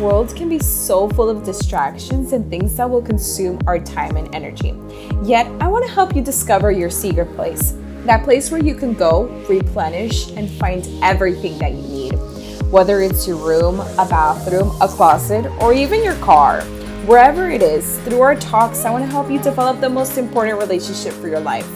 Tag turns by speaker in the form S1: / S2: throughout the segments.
S1: world can be so full of distractions and things that will consume our time and energy. Yet, I want to help you discover your secret place that place where you can go, replenish, and find everything that you need. Whether it's your room, a bathroom, a closet, or even your car. Wherever it is, through our talks, I want to help you develop the most important relationship for your life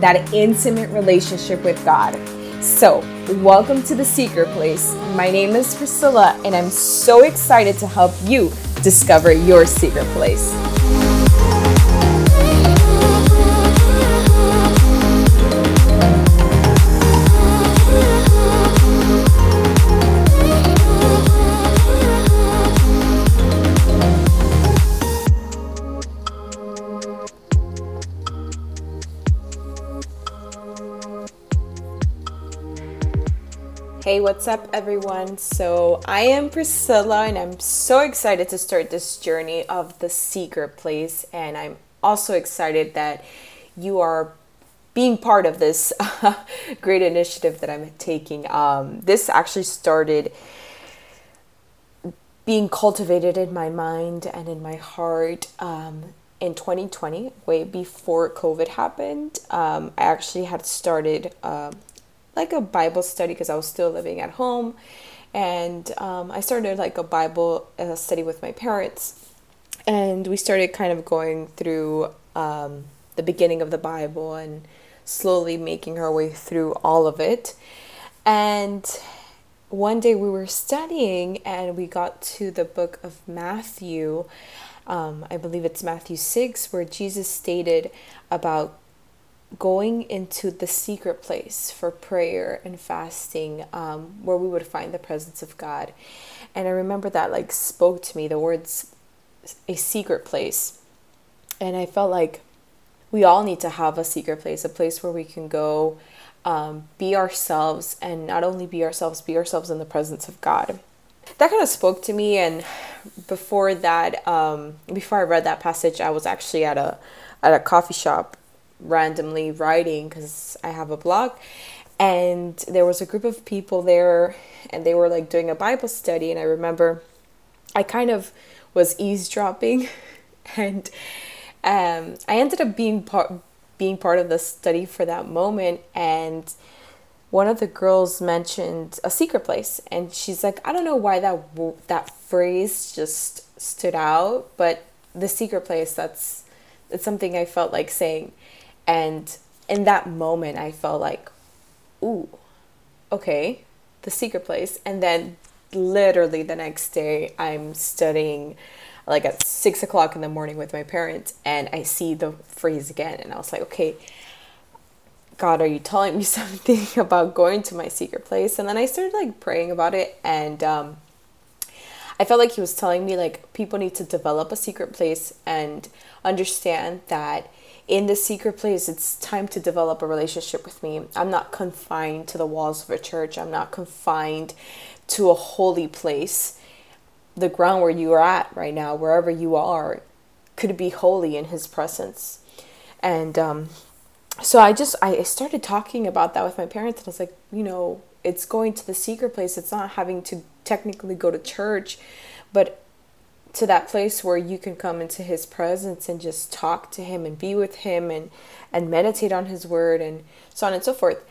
S1: that intimate relationship with God. So, welcome to the Secret Place. My name is Priscilla, and I'm so excited to help you discover your secret place. Hey, what's up, everyone? So, I am Priscilla, and I'm so excited to start this journey of the secret place. And I'm also excited that you are being part of this great initiative that I'm taking. Um, this actually started being cultivated in my mind and in my heart um, in 2020, way before COVID happened. Um, I actually had started. Like a Bible study because I was still living at home. And um, I started like a Bible uh, study with my parents. And we started kind of going through um, the beginning of the Bible and slowly making our way through all of it. And one day we were studying and we got to the book of Matthew. Um, I believe it's Matthew 6, where Jesus stated about going into the secret place for prayer and fasting um, where we would find the presence of god. And i remember that like spoke to me the words a secret place. And i felt like we all need to have a secret place a place where we can go um, be ourselves and not only be ourselves be ourselves in the presence of god. That kind of spoke to me and before that um, before i read that passage i was actually at a at a coffee shop randomly writing because I have a blog. And there was a group of people there, and they were like doing a Bible study. And I remember I kind of was eavesdropping, and um, I ended up being part being part of the study for that moment. And one of the girls mentioned a secret place, and she's like, I don't know why that that phrase just stood out, but the secret place that's it's something I felt like saying. And in that moment, I felt like, ooh, okay, the secret place. And then literally the next day, I'm studying like at six o'clock in the morning with my parents, and I see the phrase again. And I was like, okay, God, are you telling me something about going to my secret place? And then I started like praying about it, and um, I felt like He was telling me like people need to develop a secret place and understand that in the secret place, it's time to develop a relationship with me. I'm not confined to the walls of a church, I'm not confined to a holy place. The ground where you are at right now, wherever you are, could be holy in His presence. And um, so I just I started talking about that with my parents, and I was like, you know, it's going to the secret place. It's not having to technically go to church, but to that place where you can come into his presence and just talk to him and be with him and and meditate on his word and so on and so forth.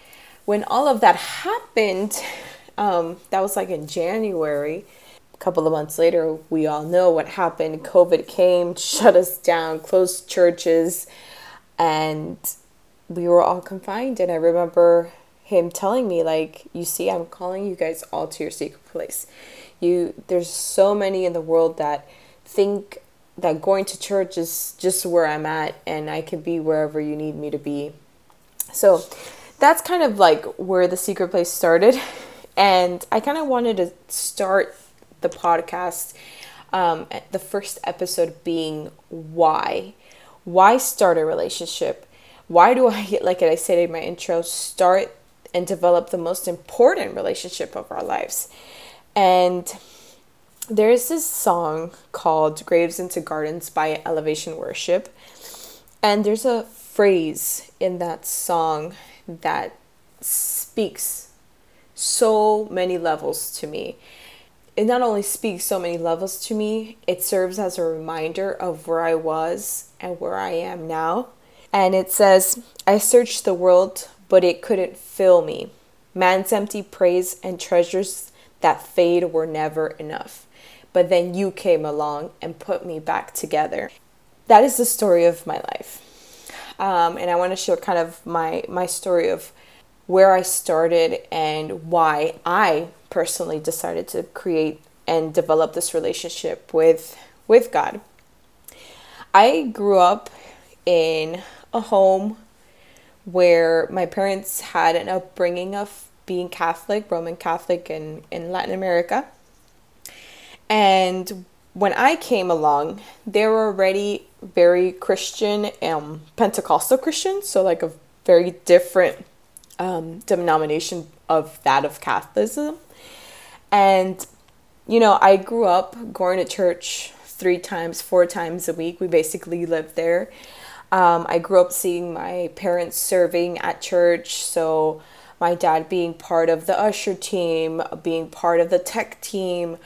S1: When all of that happened um, that was like in january a couple of months later we all know what happened. Covid came shut us down closed churches and we were all confined. And i remember him telling me like you see i'm calling you guys all to your secret place you there's so many in the world that think that going to church is just where I'm at and I can be wherever you need me to be. So that's kind of like where the secret place started. And I kind of wanted to start the podcast, um, the first episode being why. Why start a relationship? Why do I, like I said in my intro, start and develop the most important relationship of our lives? And there's this song called Graves into Gardens by Elevation Worship. And there's a phrase in that song that speaks so many levels to me. it not only speaks so many levels to me, it serves as a reminder of where I was and where I am now. And it says, I searched the world, but it couldn't fill me. Man's empty praise and treasures that fade were never enough. But then you came along and put me back together. That is the story of my life. Um, and I want to share kind of my, my story of where I started and why I personally decided to create and develop this relationship with with God. I grew up in a home where my parents had an upbringing of being Catholic, Roman Catholic in, in Latin America. And when I came along, they were already very Christian, um, Pentecostal Christian, so like a very different um, denomination of that of Catholicism. And, you know, I grew up going to church three times, four times a week. We basically lived there. Um, I grew up seeing my parents serving at church. So, my dad being part of the usher team, being part of the tech team,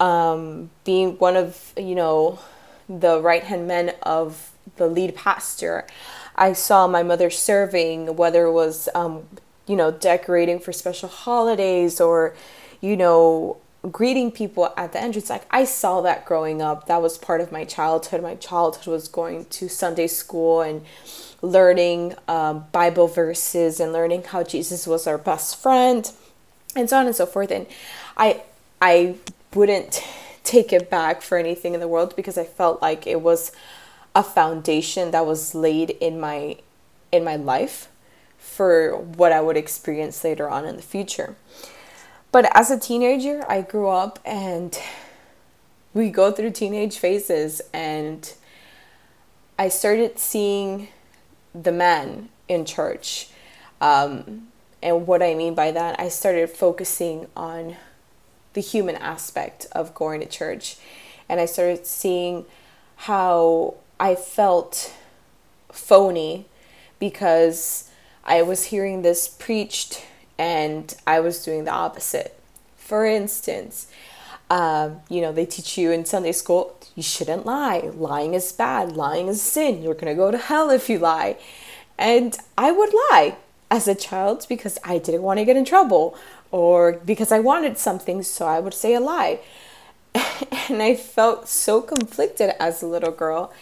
S1: um, being one of, you know, the right hand men of the lead pastor. I saw my mother serving, whether it was, um, you know, decorating for special holidays or, you know, greeting people at the entrance. Like I saw that growing up. That was part of my childhood. My childhood was going to Sunday school and learning um, Bible verses and learning how Jesus was our best friend, and so on and so forth. And I, I wouldn't take it back for anything in the world because I felt like it was a foundation that was laid in my in my life for what I would experience later on in the future. But as a teenager, I grew up and we go through teenage phases and I started seeing the men in church. Um, and what I mean by that, I started focusing on the human aspect of going to church. And I started seeing how I felt phony because I was hearing this preached and I was doing the opposite. For instance, um, you know, they teach you in Sunday school you shouldn't lie. Lying is bad. Lying is sin. You're going to go to hell if you lie. And I would lie as a child because I didn't want to get in trouble or because I wanted something, so I would say a lie. and I felt so conflicted as a little girl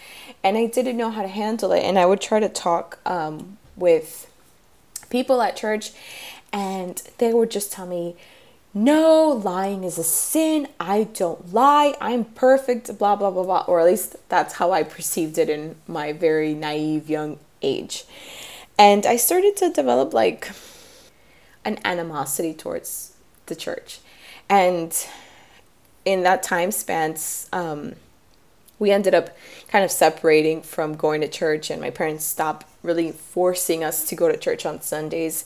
S1: and I didn't know how to handle it. And I would try to talk um, with people at church, and they would just tell me, no, lying is a sin. I don't lie. I'm perfect, blah, blah, blah, blah. Or at least that's how I perceived it in my very naive young age. And I started to develop like an animosity towards the church. And in that time span, um, we ended up kind of separating from going to church, and my parents stopped really forcing us to go to church on Sundays.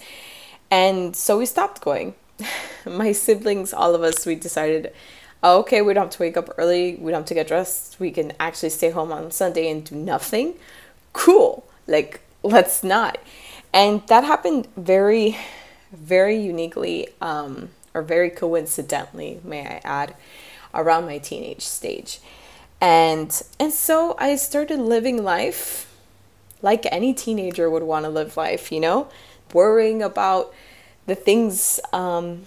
S1: And so we stopped going. my siblings, all of us, we decided, oh, okay, we don't have to wake up early, we don't have to get dressed, we can actually stay home on Sunday and do nothing. Cool. Like, let's not. And that happened very, very uniquely, um, or very coincidentally, may I add, around my teenage stage and and so i started living life like any teenager would want to live life you know worrying about the things um,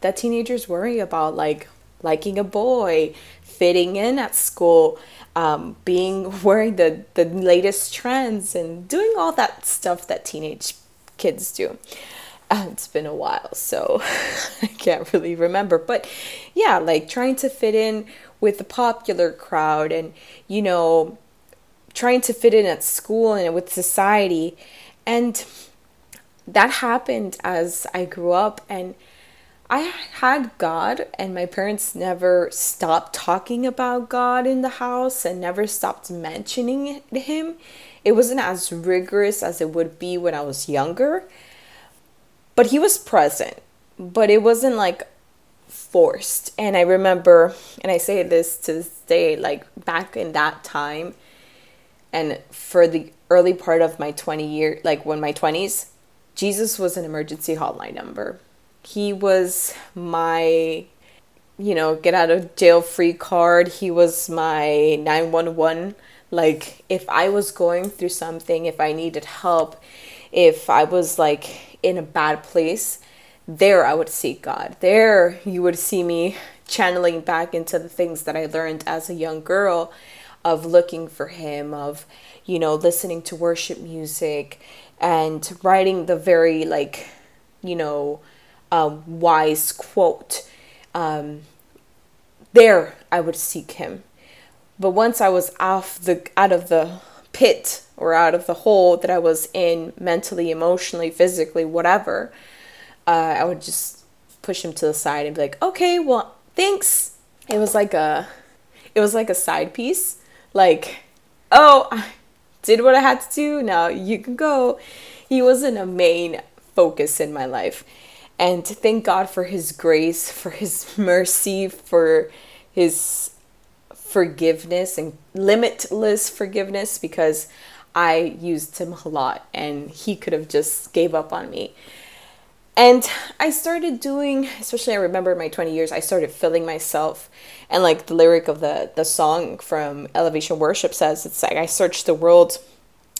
S1: that teenagers worry about like liking a boy fitting in at school um, being wearing the, the latest trends and doing all that stuff that teenage kids do uh, it's been a while so i can't really remember but yeah like trying to fit in with the popular crowd and, you know, trying to fit in at school and with society. And that happened as I grew up and I had God, and my parents never stopped talking about God in the house and never stopped mentioning Him. It wasn't as rigorous as it would be when I was younger, but He was present. But it wasn't like forced. And I remember, and I say this to this day, like back in that time, and for the early part of my 20 year, like when my 20s, Jesus was an emergency hotline number. He was my you know, get out of jail free card. He was my 911. Like, if I was going through something, if I needed help, if I was like in a bad place, there I would seek God. There you would see me channeling back into the things that I learned as a young girl of looking for Him, of, you know, listening to worship music and writing the very, like, you know, um, wise quote. Um, there I would seek Him. But once I was off the out of the pit or out of the hole that I was in mentally, emotionally, physically, whatever, uh, I would just push him to the side and be like, "Okay, well, thanks." It was like a, it was like a side piece, like, "Oh, I did what I had to do. Now you can go." He wasn't a main focus in my life, and to thank God for His grace, for His mercy, for His forgiveness and limitless forgiveness because I used him a lot and he could have just gave up on me. And I started doing, especially I remember my 20 years, I started filling myself. And like the lyric of the, the song from Elevation Worship says, it's like I searched the world,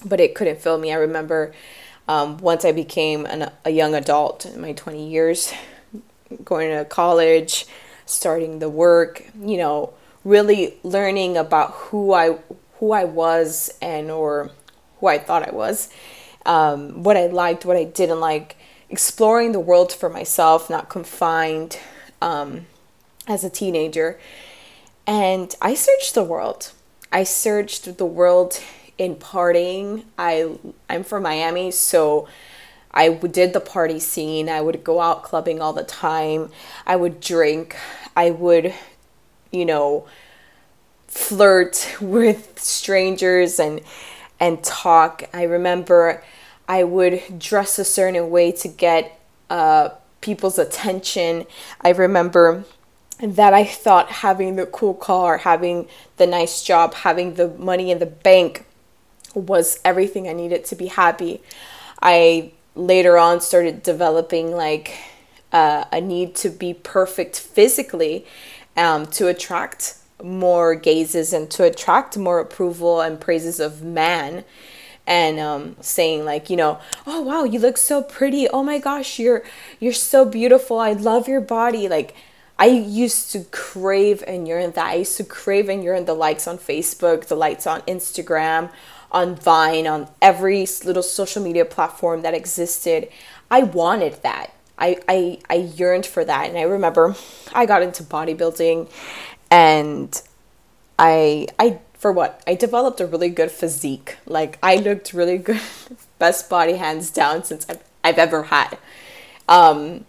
S1: but it couldn't fill me. I remember um, once I became an, a young adult in my 20 years, going to college, starting the work, you know, really learning about who I who I was and or who I thought I was, um, what I liked, what I didn't like, exploring the world for myself, not confined um, as a teenager. And I searched the world. I searched the world in partying. I I'm from Miami, so I did the party scene. I would go out clubbing all the time. I would drink. I would you know, flirt with strangers and and talk. I remember I would dress a certain way to get uh, people's attention. I remember that I thought having the cool car, having the nice job, having the money in the bank was everything I needed to be happy. I later on started developing like uh, a need to be perfect physically um, to attract more gazes and to attract more approval and praises of man and um, saying like you know oh wow you look so pretty. Oh my gosh you're you're so beautiful. I love your body. Like i used to crave and yearn that i used to crave and yearn the likes on facebook the likes on instagram on vine on every little social media platform that existed. I wanted that. I, I I yearned for that. And I remember I got into bodybuilding and I I for what? I developed a really good physique. Like I looked really good. Best body hands down since I've I've ever had. Um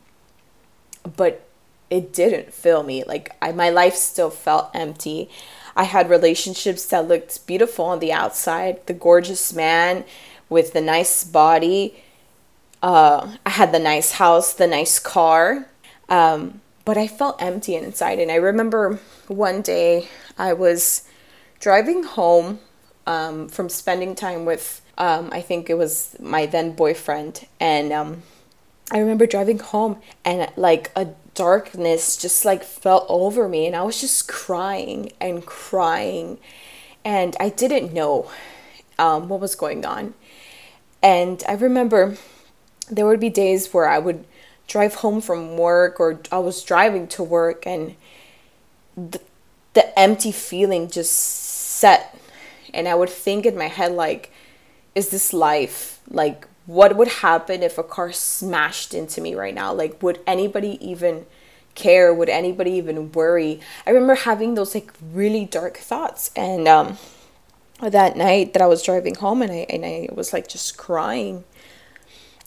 S1: but it didn't fill me. Like I my life still felt empty. I had relationships that looked beautiful on the outside, the gorgeous man with the nice body uh, I had the nice house, the nice car, um, but I felt empty inside. And I remember one day I was driving home um, from spending time with, um, I think it was my then boyfriend, and um, I remember driving home and like a darkness just like fell over me, and I was just crying and crying, and I didn't know um, what was going on. And I remember there would be days where I would drive home from work or I was driving to work and the, the empty feeling just set and I would think in my head like is this life? Like what would happen if a car smashed into me right now? Like would anybody even care? Would anybody even worry? I remember having those like really dark thoughts and um that night that i was driving home and i and i was like just crying.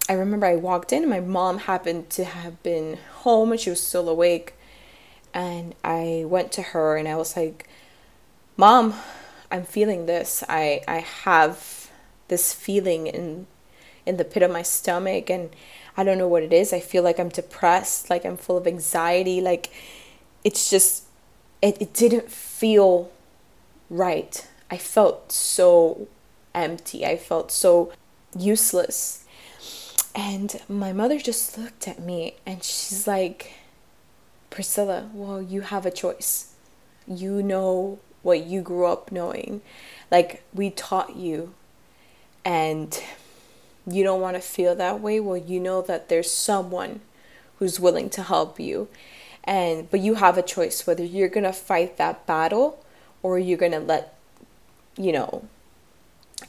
S1: I remember I walked in and my mom happened to have been home and she was still awake. And I went to her and I was like, Mom, I'm feeling this. I, I have this feeling in in the pit of my stomach and I don't know what it is. I feel like I'm depressed, like I'm full of anxiety, like it's just it, it didn't feel right. I felt so empty. I felt so useless and my mother just looked at me and she's like, Priscilla, well, you have a choice. You know what you grew up knowing. Like, we taught you, and you don't want to feel that way. Well, you know that there's someone who's willing to help you. And but you have a choice whether you're going to fight that battle or you're going to let you know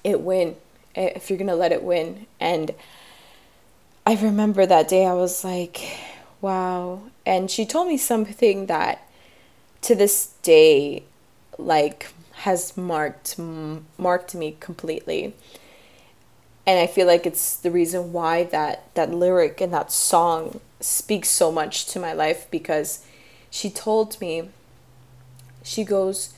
S1: it win if you're going to let it win. And I remember that day I was like, wow. And she told me something that to this day like has marked marked me completely. And I feel like it's the reason why that that lyric and that song speaks so much to my life because she told me she goes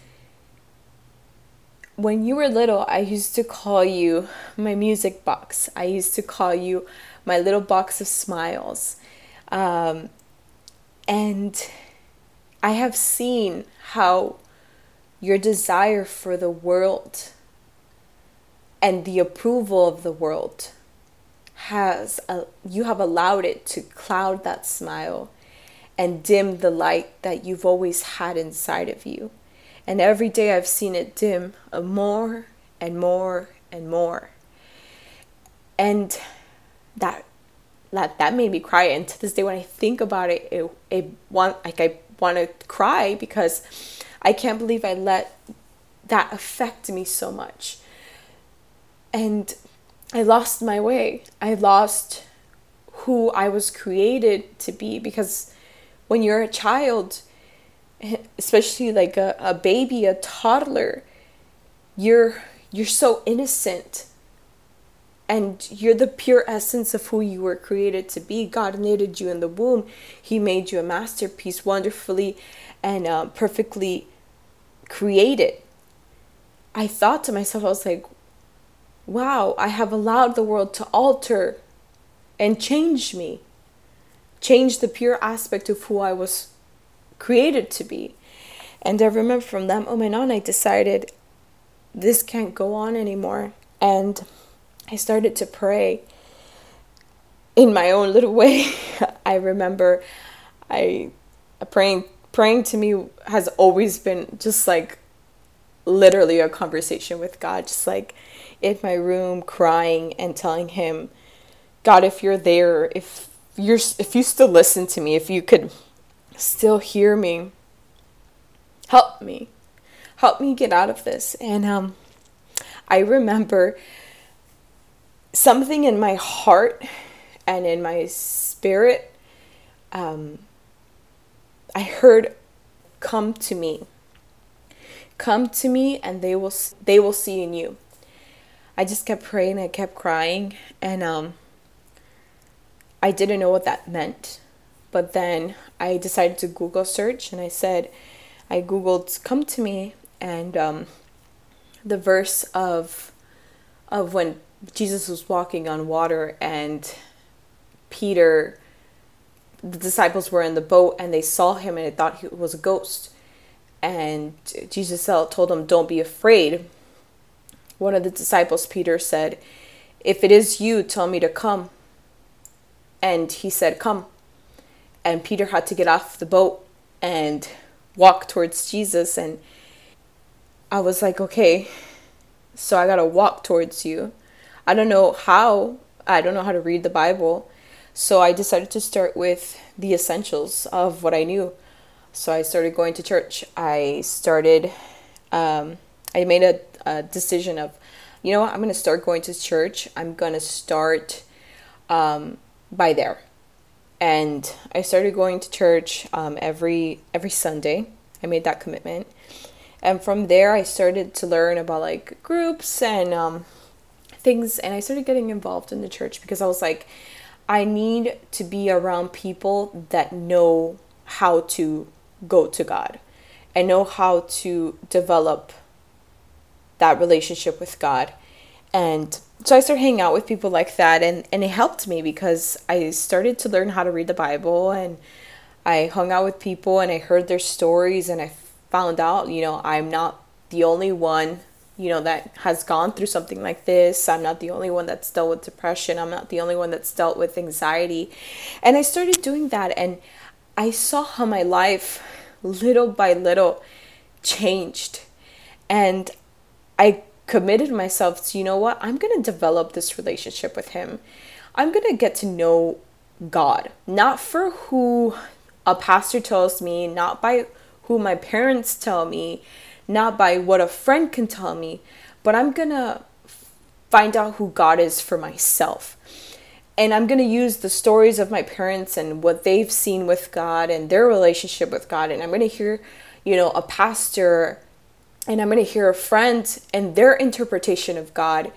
S1: when you were little, I used to call you my music box. I used to call you my little box of smiles. Um, and I have seen how your desire for the world and the approval of the world has a, you have allowed it to cloud that smile and dim the light that you've always had inside of you. And every day i've seen it dim more and more and more. And that that that made me cry. And to this day when i think about it it, it want like i want to cry because i can't believe i let that affect me so much. And i lost my way. I lost who i was created to be because when you're a child especially like a, a baby a toddler you're you're so innocent and you're the pure essence of who you were created to be. God knitted you in the womb. He made you a masterpiece, wonderfully and uh, perfectly created. I thought to myself, I was like, wow, I have allowed the world to alter and change me, change the pure aspect of who I was created to be. And I remember from that moment on, I decided this can't go on anymore. And I started to pray in my own little way. I remember I praying praying to me has always been just like literally a conversation with God, just like in my room crying and telling him, God, if you're there, if you're if you still listen to me, if you could still hear me, help me. Help me get out of this. And um I remember something in my heart and in my spirit, um, I heard, "Come to me. Come to me, and they will they will see in you." I just kept praying. I kept crying, and um, I didn't know what that meant. But then I decided to Google search, and I said, I googled "Come to me," and um, the verse of of when Jesus was walking on water and Peter the disciples were in the boat and they saw him and they thought he was a ghost. And Jesus told them, Don't be afraid. One of the disciples, Peter, said, If it is you, tell me to come. And he said, Come. And Peter had to get off the boat and walk towards Jesus. And I was like, Okay, so I got to walk towards you. I don't know how, I don't know how to read the Bible. So I decided to start with the essentials of what I knew. So I started going to church. I started, um, I made a, a decision of, you know what, I'm going to start going to church. I'm going to start um, by there. And I started going to church um, every every Sunday. I made that commitment. And from there, I started to learn about like groups and um, things and I started getting involved in the church because I was like, I need to be around people that know how to go to God and know how to develop that relationship with God. And so I started hanging out with people like that and, and it helped me because I started to learn how to read the Bible and I hung out with people and I heard their stories and I found out, you know, I'm not the only one you know that has gone through something like this. I'm not the only one that's dealt with depression. I'm not the only one that's dealt with anxiety. And i started doing that and I saw how my life, little by little, changed. And I committed myself to, you know what, I'm going to develop this relationship with Him. I'm going to get to know God, not for who a pastor tells me, not by who my parents tell me, not by what a friend can tell me, but I'm to find out who God is for myself and I'm to use the stories of my parents and what they've seen with God and their relationship with God. And I'm to hear, you know, a pastor and I'm to hear a friend and their interpretation of God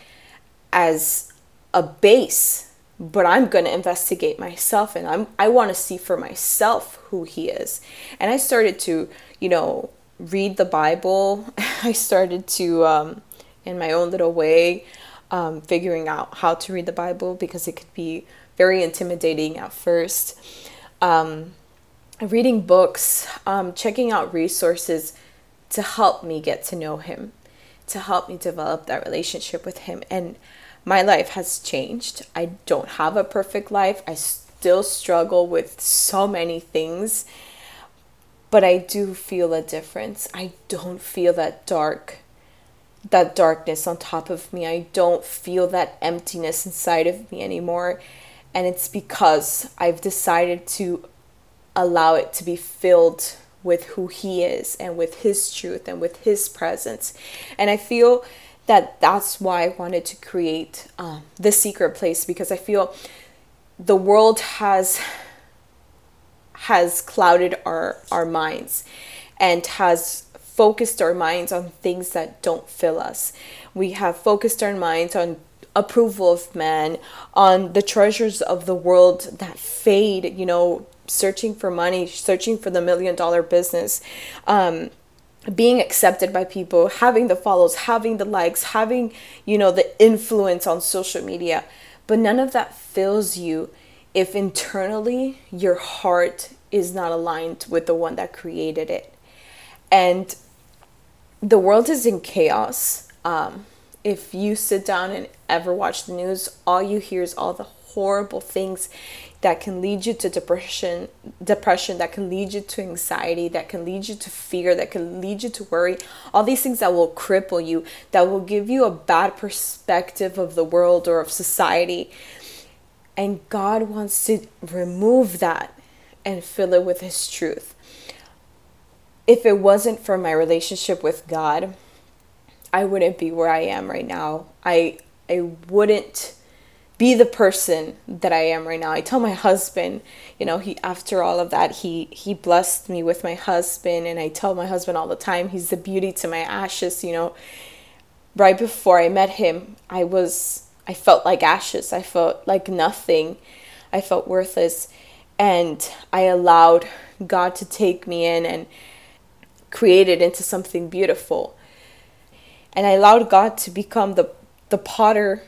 S1: as a base. But I'm going to investigate myself and I'm, I want to see for myself who He is. And I started to, you know, read the Bible. I started to, um, in my own little way, um, figuring out how to read the Bible because it could be very intimidating at first. Um, reading books, um, checking out resources to help me get to know Him, to help me develop that relationship with Him. And my life has changed. I don't have a perfect life. I still struggle with so many things, but I do feel a difference. I don't feel that dark that darkness on top of me. I don't feel that emptiness inside of me anymore. And it's because I've decided to allow it to be filled with who He is and with His truth and with His presence. And I feel that that's why I wanted to create um, the secret place because I feel the world has has clouded our our minds and has focused our minds on things that don't fill us. We have focused our minds on approval of man, on the treasures of the world that fade, you know, searching for money, searching for the million dollar business. Um, being accepted by people, having the follows, having the likes, having, you know, the influence on social media. But none of that fills you if internally your heart is not aligned with the one that created it. And the world is in chaos. Um, if you sit down and ever watch the news, all you hear is all the horrible things that can lead you to depression, depression that can lead you to anxiety, that can lead you to fear, that can lead you to worry. All these things that will cripple you, that will give you a bad perspective of the world or of society. And God wants to remove that and fill it with His truth if it wasn't for my relationship with God, I wouldn't be where I am right now. I I wouldn't be the person that I am right now. I tell my husband, you know, he after all of that, he he blessed me with my husband and I tell my husband all the time he's the beauty to my ashes, you know. Right before I met him, I was I felt like ashes. I felt like nothing. I felt worthless and I allowed God to take me in and created into something beautiful. And I allowed God to become the, the potter,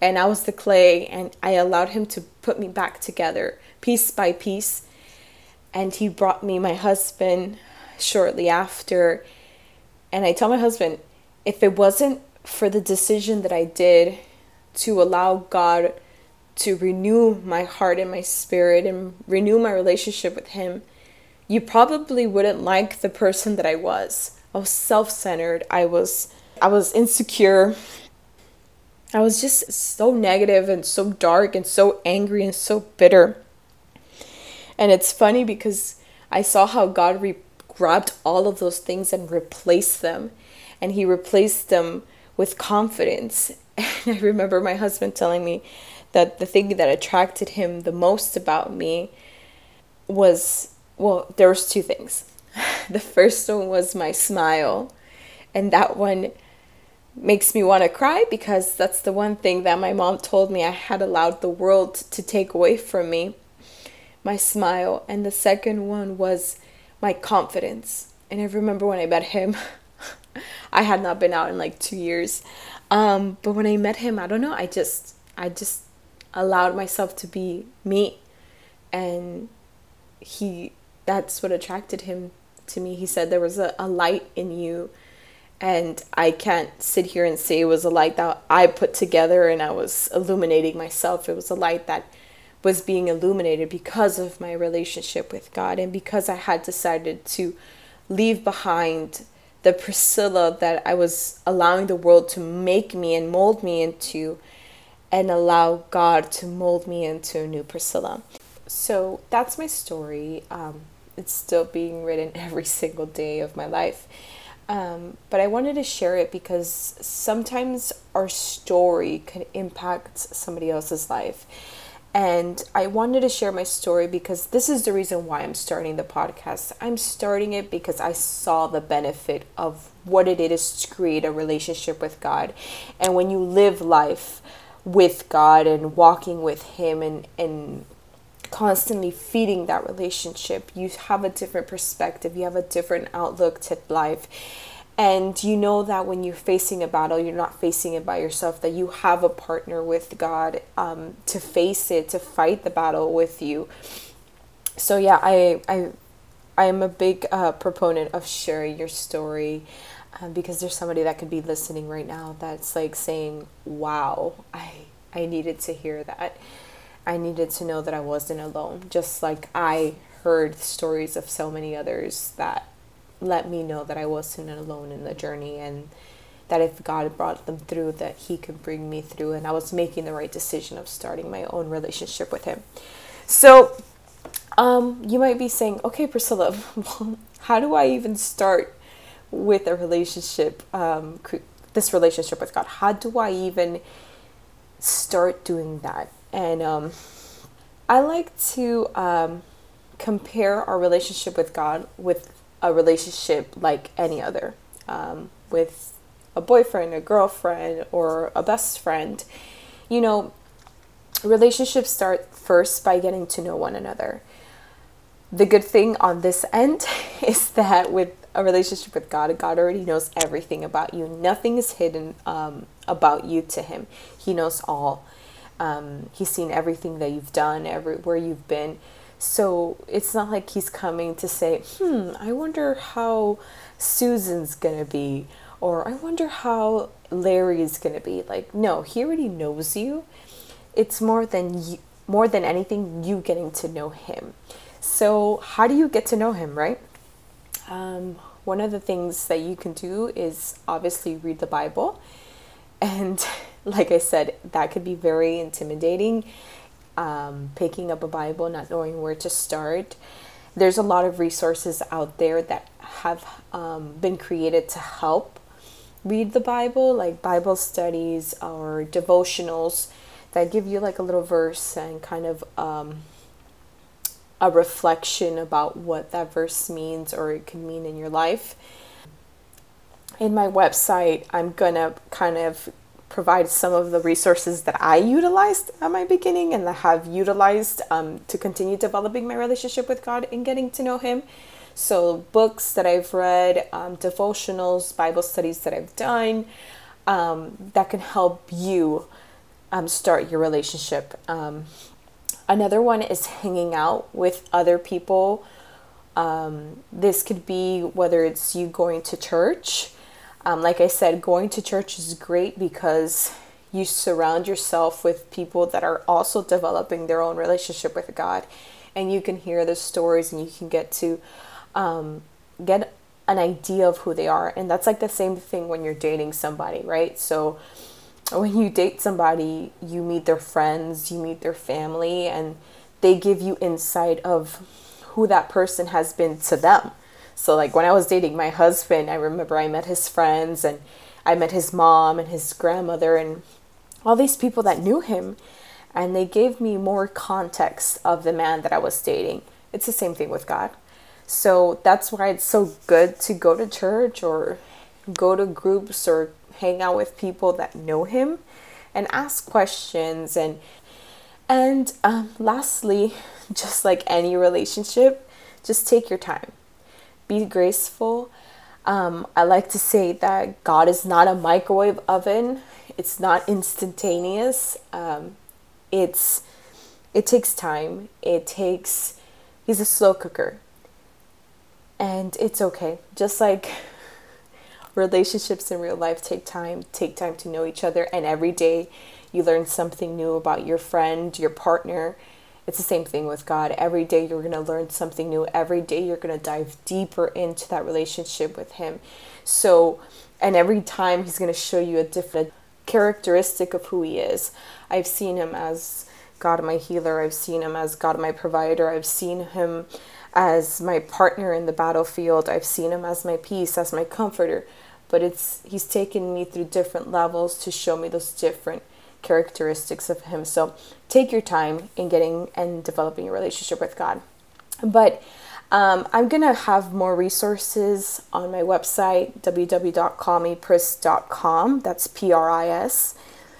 S1: and I was the clay, and I allowed Him to put me back together piece by piece. And He brought me my husband shortly after. And I tell my husband, if it wasn't for the decision that I did to allow God to renew my heart and my spirit and renew my relationship with Him, you probably wouldn't like the person that I was. I was self-centered. I was I was insecure. I was just so negative and so dark and so angry and so bitter. And it's funny because I saw how God re- grabbed all of those things and replaced them. And he replaced them with confidence. And I remember my husband telling me that the thing that attracted him the most about me was well, there was two things. The first one was my smile, and that one makes me want to cry because that's the one thing that my mom told me I had allowed the world to take away from me. My smile, and the second one was my confidence. And I remember when I met him, I had not been out in like 2 years. Um, but when I met him, I don't know, I just I just allowed myself to be me and he that's what attracted him to me. He said there was a, a light in you. And I can't sit here and say it was a light that I put together and I was illuminating myself. It was a light that was being illuminated because of my relationship with God and because I had decided to leave behind the Priscilla that I was allowing the world to make me and mold me into and allow God to mold me into a new Priscilla. So that's my story. Um, it's still being written every single day of my life. Um, but I wanted to share it because sometimes our story can impact somebody else's life. And I wanted to share my story because this is the reason why I'm starting the podcast. I'm starting it because I saw the benefit of what it is to create a relationship with God. And when you live life with God and walking with Him and, and constantly feeding that relationship, you have a different perspective, you have a different outlook to life. And you know that when you're facing a battle, you're not facing it by yourself, that you have a partner with God um, to face it, to fight the battle with you. So, yeah, I, I, I am a big uh, proponent of sharing your story. Um, because there's somebody that could be listening right now that's like saying, "Wow, I I needed to hear that." I needed to know that I wasn't alone, just like I heard stories of so many others that let me know that I wasn't alone in the journey and that if God brought them through that he could bring me through and I was making the right decision of starting my own relationship with him. So um, you might be saying, okay, Priscilla, how do I even start with a relationship, um, this relationship with God? How do I even start doing that? And um, I like to um, compare our relationship with God with a relationship like any other, um, with a boyfriend, a girlfriend, or a best friend. You know, relationships start first by getting to know one another. The good thing on this end is that with a relationship with God, God already knows everything about you. Nothing is hidden um, about you to Him. He knows all. Um, he's seen everything that you've done, everywhere you've been. So it's not like he's coming to say, hmm, I wonder how Susan's gonna be, or I wonder how Larry's gonna be. Like, no, he already knows you. It's more than you, more than anything, you getting to know him. So how do you get to know him, right? Um, one of the things that you can do is obviously read the Bible. And like I said, that could be very intimidating. Um, picking up a Bible, not knowing where to start. There's a lot of resources out there that have um, been created to help read the Bible, like Bible studies or devotionals that give you like a little verse and kind of um, a reflection about what that verse means or it can mean in your life. In my website, I'm gonna kind of provide some of the resources that I utilized at my beginning and that have utilized um, to continue developing my relationship with God and getting to know Him. So, books that I've read, um, devotionals, Bible studies that I've done um, that can help you um, start your relationship. Um, another one is hanging out with other people. Um, this could be whether it's you going to church um, like I said, going to church is great because you surround yourself with people that are also developing their own relationship with God, and you can hear the stories and you can get to um, get an idea of who they are. And that's like the same thing when you're dating somebody, right? So when you date somebody, you meet their friends, you meet their family, and they give you insight of who that person has been to them. So like when I was dating my husband, I remember I met his friends and I met his mom and his grandmother and all these people that knew him and they gave me more context of the man that I was dating. It's the same thing with God. So that's why it's so good to go to church or go to groups or hang out with people that know him and ask questions and and um, lastly just like any relationship just take your time be graceful. Um, I like to say that God is not a microwave oven. It's not instantaneous. Um, it's it takes time. It takes he's a slow cooker. And it's okay. Just like relationships in real life take time, take time to know each other and every day you learn something new about your friend, your partner, it's the same thing with God. Every day you're going to learn something new. Every day you're going to dive deeper into that relationship with Him. So, and every time He's going to show you a different characteristic of who He is. I've seen Him as God my healer. I've seen Him as God my provider. I've seen Him as my partner in the battlefield. I've seen Him as my peace, as my comforter. But it's He's taken me through different levels to show me those different characteristics of him. So take your time in getting and developing a relationship with God. But um, I'm going to have more resources on my website, www.callmepris.com. That's P R I S.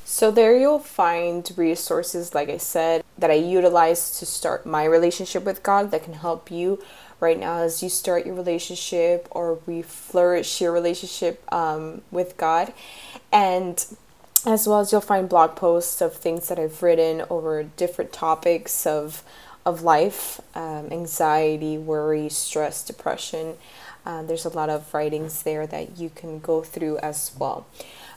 S1: So there you'll find resources, like I said, that I utilize to start my relationship with God that can help you right now as you start your relationship or we flourish your relationship um, with God. And as well as you'll find blog posts of things that I've written over different topics of of life, um, anxiety, worry, stress, depression. Uh, there's a lot of writings there that you can go through as well.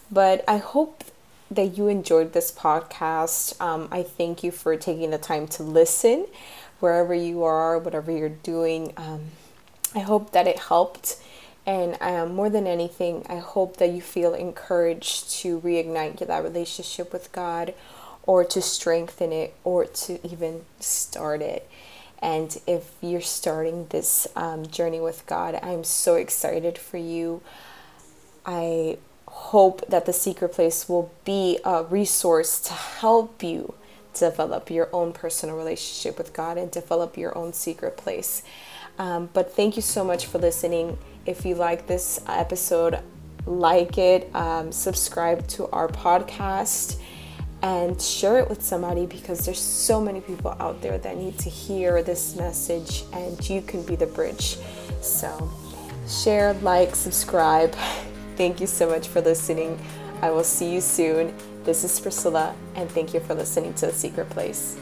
S1: But I hope that you enjoyed this podcast. Um, I thank you for taking the time to listen wherever you are, whatever you're doing. Um, I hope that it helped and um, more than anything, I hope that you feel encouraged to reignite that relationship with God or to strengthen it or to even start it. And if you're starting this um, journey with God, I'm so excited for you. I hope that the secret place will be a resource to help you develop your own personal relationship with God and develop your own secret place. Um, but thank you so much for listening. If you like this episode, like it, um, subscribe to our podcast, and share it with somebody because there's so many people out there that need to hear this message, and you can be the bridge. So, share, like, subscribe. Thank you so much for listening. I will see you soon. This is Priscilla, and thank you for listening to The Secret Place.